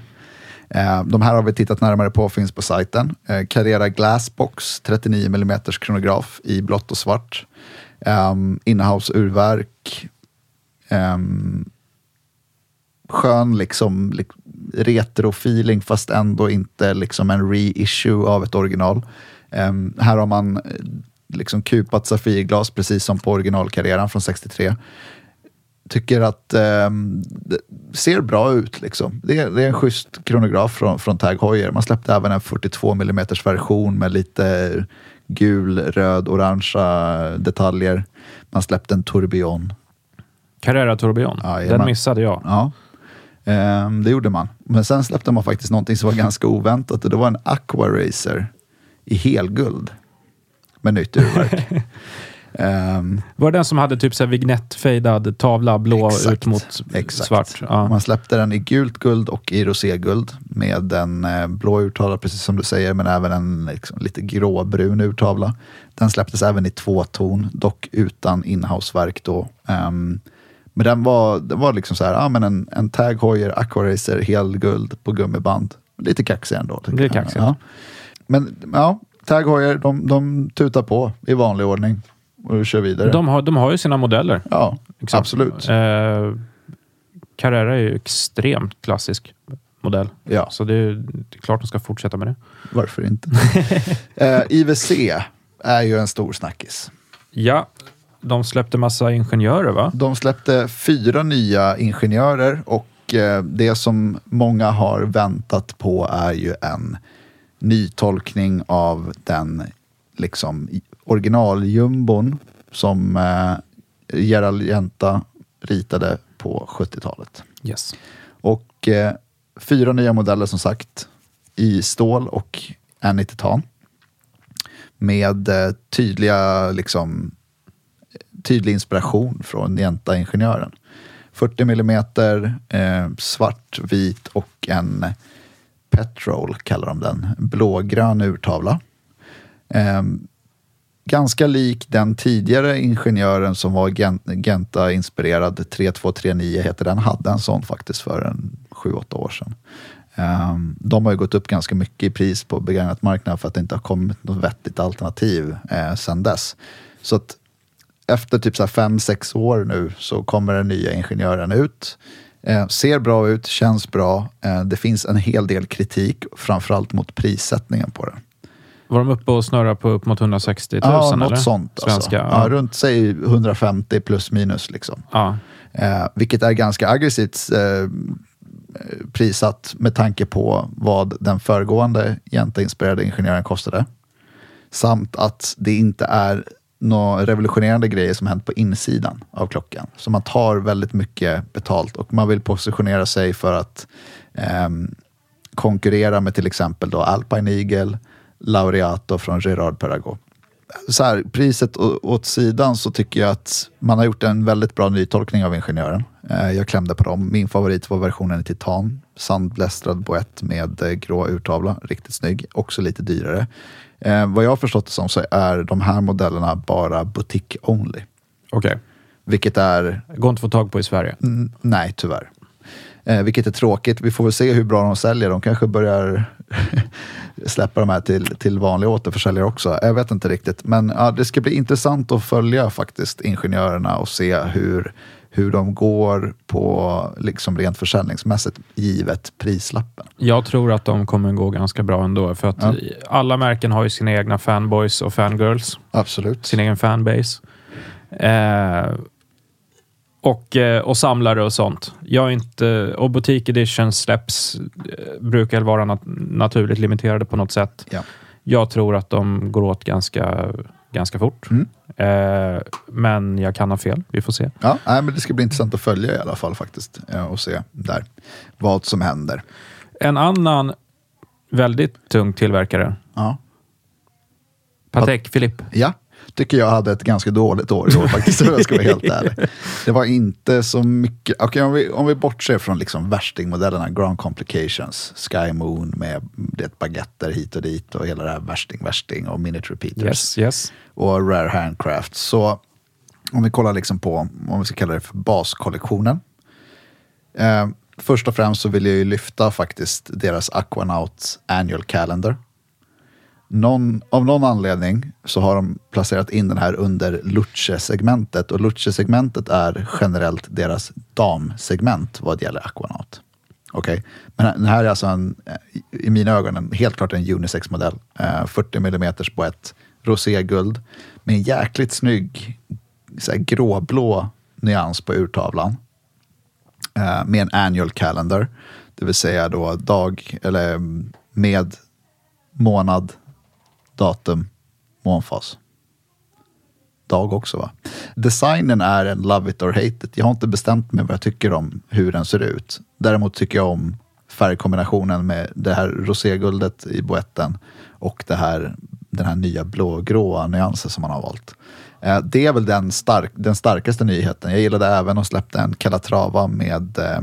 Eh, de här har vi tittat närmare på, finns på sajten. Eh, Carrera Glassbox, 39 mm kronograf i blått och svart. Ehm, um, Innehavsurverk. Um, ehm, skön liksom li- retro-feeling fast ändå inte liksom en reissue av ett original. Ehm, här har man eh, liksom kupat Safirglas precis som på originalkarriären från 63. Tycker att ehm, det ser bra ut. Liksom. Det, är, det är en schysst kronograf från, från Tag Heuer. Man släppte även en 42 mm version med lite gul, röd, orangea detaljer. Man släppte en tourbillon. Carrera Tourbillon. Ja, Den missade jag. Ja, ehm, det gjorde man. Men sen släppte man faktiskt någonting som var ganska oväntat och det var en Aqua Racer i helguld med nytt urverk. Ehm, Var det den som hade typ så här vignettfejdad tavla, blå Exakt. ut mot exakt. svart? Ja. Man släppte den i gult guld och i roséguld med en eh, blå urtavla, precis som du säger, men även en liksom, lite gråbrun urtavla. Den släpptes även i två ton, dock utan inhouseverk då. Ehm, men den var, den var liksom så här, ja, men en, en Tag Heuer Aqua Racer helguld på gummiband. lite kaxig ändå. Det är kaxigt. Ja. Men ja, Tag Heuer, de, de tutar på i vanlig ordning och kör vidare. De har, de har ju sina modeller. ja, liksom. absolut. Eh, Carrera är ju extremt klassisk modell. Ja. Så det är, det är klart de ska fortsätta med det. Varför inte? eh, IWC är ju en stor snackis. Ja, de släppte massa ingenjörer va? De släppte fyra nya ingenjörer och eh, det som många har väntat på är ju en nytolkning av den liksom originaljumbon som eh, Gerald Jenta ritade på 70-talet. Yes. Och eh, fyra nya modeller som sagt i stål och en i titan. Med eh, tydliga, liksom, tydlig inspiration från Nienta-ingenjören. 40 millimeter, eh, svart, vit och en petrol kallar de den. Blågrön urtavla. Eh, ganska lik den tidigare ingenjören som var Genta-inspirerad. 3239 heter den. Hade en sån faktiskt för en 7-8 år sedan. Um, de har ju gått upp ganska mycket i pris på begagnat marknaden för att det inte har kommit något vettigt alternativ eh, sedan dess. Så att efter typ 5-6 år nu så kommer den nya ingenjören ut. Eh, ser bra ut, känns bra. Eh, det finns en hel del kritik, framförallt mot prissättningen på den. Var de uppe och snurrade på upp mot 160 000 Ja, något eller? sånt. Svenska? Alltså. Ja. Ja. runt säg 150 plus minus. Liksom. ja. Eh, vilket är ganska aggressivt eh, prissatt med tanke på vad den föregående Jenta-inspirerade ingenjören kostade. Samt att det inte är några revolutionerande grejer som hänt på insidan av klockan. Så man tar väldigt mycket betalt och man vill positionera sig för att ehm, konkurrera med till exempel då Alpine Eagle, Laureato från Gerard Perregaux. Så här, priset åt sidan så tycker jag att man har gjort en väldigt bra nytolkning av ingenjören. Eh, Jag klämde på dem. Min favorit var versionen i titan. Sandblästrad boett med eh, grå urtavla. Riktigt snygg. Också lite dyrare. Eh, vad jag har förstått det som så är de här modellerna bara boutique only. Okej. Vilket är Går inte att få tag på i Sverige. Nej, tyvärr. Eh, vilket är tråkigt. Vi får väl se hur bra de säljer. De kanske börjar släppa de här till, till vanliga återförsäljare också. Jag vet inte riktigt. Men ja, det ska bli intressant att följa faktiskt ingenjörerna och se hur, hur de går på liksom rent försäljningsmässigt givet prislappen. Jag tror att de kommer gå ganska bra ändå. För att Ja. alla märken har ju sina egna fanboys och fangirls. Absolut. Sin egen fanbase. Eh, och, eh, och samlare och sånt. Jag inte, och Boutique Editions släpps eh, brukar vara nat naturligt limiterade på något sätt. Ja. Jag tror att de går åt ganska, ganska fort. Mm. Eh, men jag kan ha fel. Vi får se. Ja, nej, men det ska bli intressant att följa i alla fall faktiskt. eh, Och se där vad som händer. En annan väldigt tung tillverkare. Ja. Patek Philippe. Ja, tycker jag hade ett ganska dåligt år i år faktiskt, om jag ska vara helt ärlig. Det var inte så mycket, okej om, vi, om vi bortser från liksom värstingmodellerna, Ground Complications, Sky Moon med det baguetter hit och dit och hela det här värsting, värsting och Minute Repeaters Yes, yes. och Rare Handcraft. Så om vi kollar liksom på, om vi ska kalla det för baskollektionen. Eh, först och främst så vill jag ju lyfta faktiskt deras Aquanaut Annual Calendar. Någon, av någon anledning så har de placerat in den här under Luce-segmentet och Luce-segmentet är generellt deras damsegment vad gäller Aquanaut. Okej, men den här är alltså en, eh, i mina ögon en, helt klart en unisex-modell. Eh, 40 mm boett, roséguld med en jäkligt snygg så här, gråblå nyans på urtavlan. Eh, med en annual calendar, det vill säga då dag eller med månad, datum, månfas. Dag också va? Designen är en love it or hate it. Jag har inte bestämt mig vad jag tycker om hur den ser ut. Däremot tycker jag om färgkombinationen med det här roséguldet i boetten och det här, den här nya blågråa nyansen som man har valt. Eh, det är väl den, stark, den starkaste nyheten. Jag gillade även att släppte en Calatrava med eh,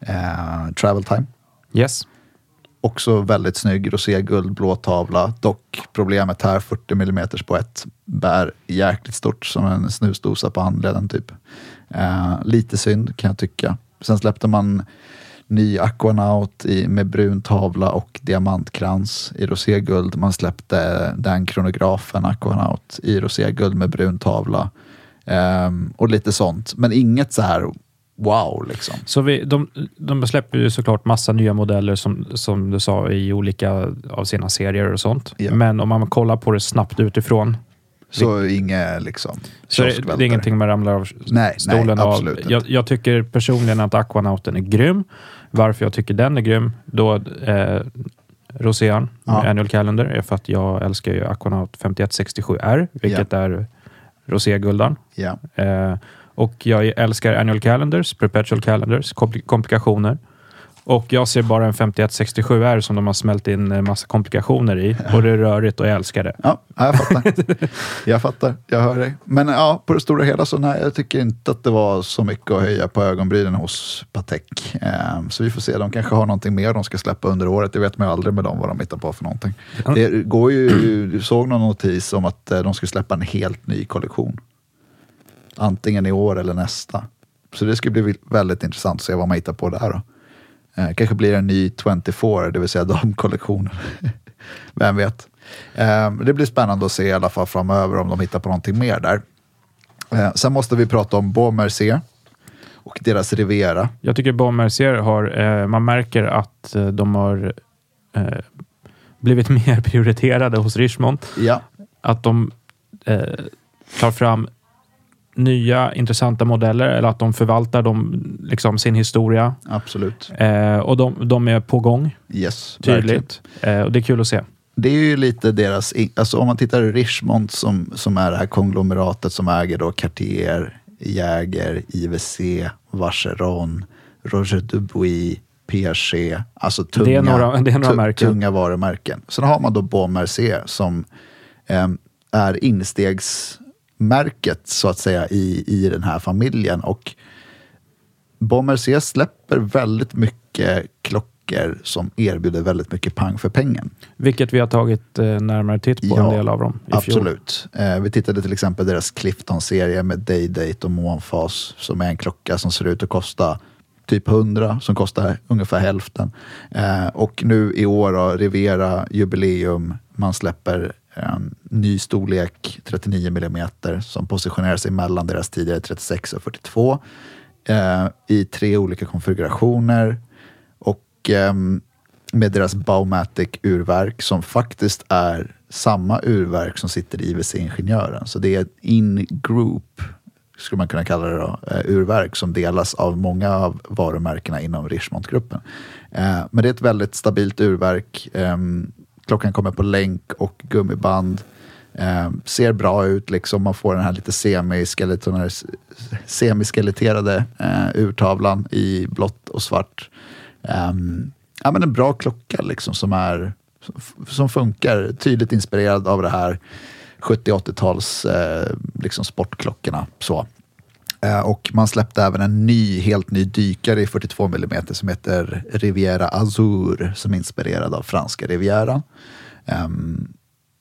eh, Travel Time. Yes. Också väldigt snygg roséguld, blå tavla. Dock problemet här, 40 mm på ett, bär jäkligt stort som en snusdosa på handleden typ. Eh, lite synd kan jag tycka. Sen släppte man ny Aquanaut i, med brun tavla och diamantkrans i roséguld. Man släppte den kronografen Aquanaut i roséguld med brun tavla. Ehm, och lite sånt. Men inget så här wow liksom. Så vi, de, de släpper ju såklart massa nya modeller som, som du sa i olika av sina serier och sånt. Ja. Men om man kollar på det snabbt utifrån Så inget liksom så det, det är ingenting man ramlar av Nej, stolen nej, av. absolut inte. Jag, jag tycker personligen att Aquanauten är grym. Varför jag tycker den är grym, då eh, Roséan Ja. Annual Calendar, är för att jag älskar ju Aquanaut 5167R, vilket är roséguldan. Ja. Eh, och jag älskar Annual Calendars, Perpetual Calendars, kompl- komplikationer. Och jag ser bara en 5167R som de har smält in en massa komplikationer i. Och det är rörigt och jag älskar det. Ja, jag fattar. jag fattar, jag hör dig. Men ja, på det stora hela så nej, jag tycker inte att det var så mycket att höja på ögonbrynen hos Patek. Ehm, så vi får se, de kanske har någonting mer de ska släppa under året. Det vet man ju aldrig med dem vad de hittar på för någonting. Det går ju, du såg någon notis om att eh, de ska släppa en helt ny kollektion. Antingen i år eller nästa. Så det ska bli väldigt intressant att se vad man hittar på där då. Eh, kanske blir det en ny 24, det vill säga damkollektionen. Vem vet? Eh, det blir spännande att se i alla fall framöver om de hittar på någonting mer där. Eh, sen måste vi prata om Beau Mercier och deras Riviera. Jag tycker Bon Mercier har, eh, man märker att eh, de har eh, blivit mer prioriterade hos Richmond. Ja, Att de eh, tar fram nya intressanta modeller eller att de förvaltar dem, liksom, sin historia. absolut. Eh, och de, de är på gång, Yes, tydligt. Eh, och det är kul att se. Det är ju lite deras, alltså om man tittar i Richmond som, som är det här konglomeratet som äger då Cartier, Jäger, IWC, Vacheron, Roger Dubuis, Piaget, alltså tunga, Det är några- det är några tunga varumärken. Sen har man då Bon Mercier som eh, är instegsmärket så att säga i, i den här familjen och Mercier släpper väldigt mycket klockor som erbjuder väldigt mycket pang för pengen. Vilket vi har tagit eh, närmare titt på Ja, en del av dem i. Absolut. Eh, vi tittade till exempel deras Clifton-serie med Day-Date och Månfas som är en klocka som ser ut att kosta typ 100 som kostar ungefär hälften. Eh, och nu i år då, Rivera jubileum, man släpper ny storlek 39 mm som positionerar sig mellan deras tidigare 36 och 42 eh, i tre olika konfigurationer och eh, med deras Baumatic urverk som faktiskt är samma urverk som sitter i IWC-ingenjören. Så det är ett in-group, skulle man kunna kalla det då, eh, urverk som delas av många av varumärkena inom Richmond-gruppen. Eh, men det är ett väldigt stabilt urverk. Ehm, Klockan kommer på länk och gummiband. Eh, ser bra ut, liksom. man får den här lite semiskeletterade eh, urtavlan i blått och svart. Eh, ja, men en bra klocka liksom, som, är, som funkar, tydligt inspirerad av det här 70-80-tals eh, liksom sportklockorna. Så. Eh, och man släppte även en ny, helt ny dykare i 42 mm som heter Riviera Azur som är inspirerad av franska Rivieran. Ehm,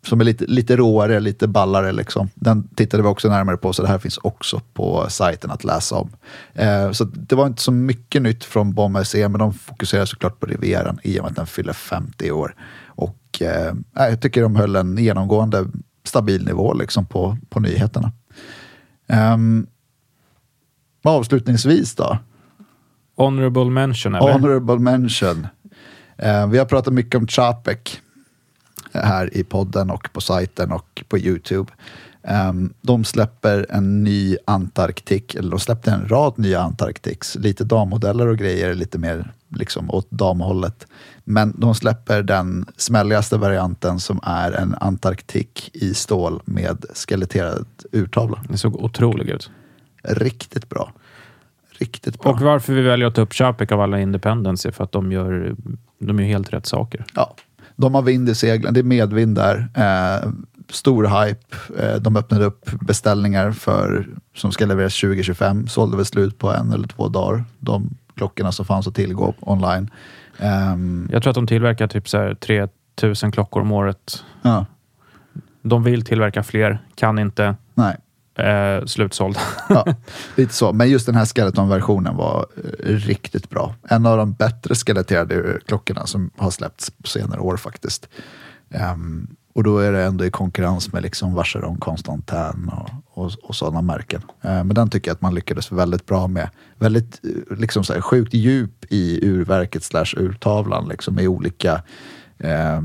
som är lite, lite råare, lite ballare. Liksom. Den tittade vi också närmare på, så det här finns också på sajten att läsa om. Eh, så det var inte så mycket nytt från Bomber C, men de fokuserar såklart på Rivieran i och med att den fyller 50 år. Och eh, jag tycker de höll en genomgående stabil nivå liksom, på, på nyheterna. Um, avslutningsvis då, Honorable mention, eller? Honorable mention. Eh, vi har pratat mycket om Chapek här i podden och på sajten och på Youtube. Um, de släpper en ny Antarktik, eller de släppte en rad nya Antarktiks, lite dammodeller och grejer, lite mer liksom åt damhållet. Men de släpper den smälligaste varianten som är en Antarktik i stål med skeletterad urtavla. Det såg otroligt ut. Riktigt bra. Riktigt bra. Och varför vi väljer att ta upp Chapek av alla Independence är för att de gör, de gör helt rätt saker. Ja, de har vind i seglen. Det är medvind där. Eh, stor hype. Eh, de öppnade upp beställningar för, som ska levereras 2025. Sålde väl slut på en eller två dagar. De klockorna som fanns att tillgå online. Ehm, Jag tror att de tillverkar typ så här 3000 klockor om året. ja, De vill tillverka fler, kan inte. nej eh, slutsåld. Ja, lite så. Men just den här skeleton-versionen var eh, riktigt bra. En av de bättre skeletterade eh, klockorna som har släppts på senare år faktiskt. Um, och då är det ändå i konkurrens med liksom Vacheron, Constantin och, och, och sådana märken. Eh, men den tycker jag att man lyckades väldigt bra med. Väldigt eh, liksom så här, sjukt djup i urverket slash urtavlan liksom i olika eh,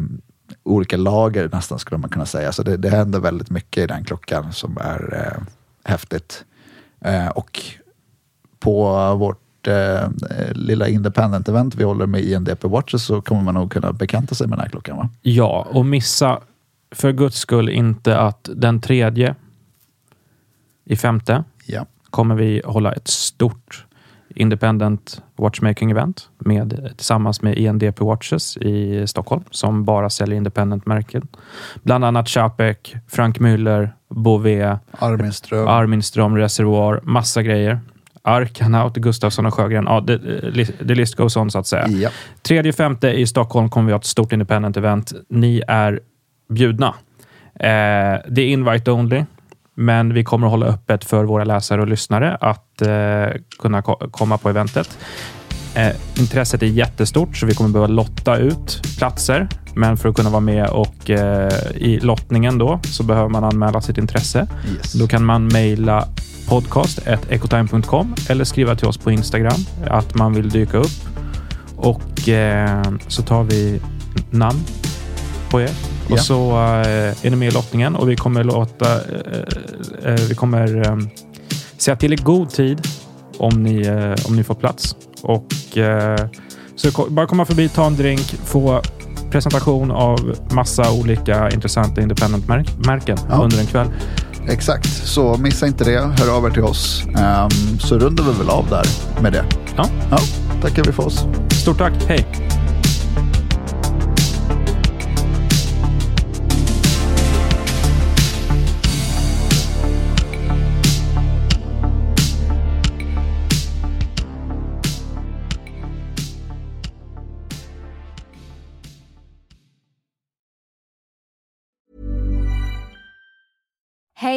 olika lager nästan skulle man kunna säga. Så det, det händer väldigt mycket i den klockan som är eh, häftigt. Eh, och på vårt eh, lilla independent event vi håller med INDP Watches så kommer man nog kunna bekanta sig med den här klockan va? Ja, och missa för guds skull inte att den tredje i femte Ja. kommer vi hålla ett stort Independent Watchmaking Event med, tillsammans med INDP Watches i Stockholm som bara säljer independent-märken. Bland annat Chapek, Frank Müller, Bouvet, Armin Ström. Armin Ström, Reservoir, massa grejer. Arkanaut, Gustafsson och Sjögren. Ja, det, det list goes on så att säga. Ja. Tredje femte i Stockholm kommer vi ha ett stort independent event. Ni är bjudna. Eh, det är invite only, men vi kommer att hålla öppet för våra läsare och lyssnare att eh, kunna ko- komma på eventet. Eh, intresset är jättestort, så vi kommer behöva lotta ut platser. Men för att kunna vara med och eh, i lottningen då så behöver man anmäla sitt intresse. Yes. Då kan man mejla podcast.ecotime.com eller skriva till oss på Instagram att man vill dyka upp. Och eh, så tar vi namn på er. Och Ja. så eh, är ni med i lottningen och vi kommer låta... Eh, eh, vi kommer eh, säga till i god tid om ni, om ni får plats. Och så bara komma förbi, ta en drink, få presentation av massa olika intressanta independent-märken Ja. under en kväll. Exakt, så missa inte det. Hör av er till oss. Ehm, så rundar vi väl av där med det. Ja. Ja, tackar vi för oss. Stort tack. Hej!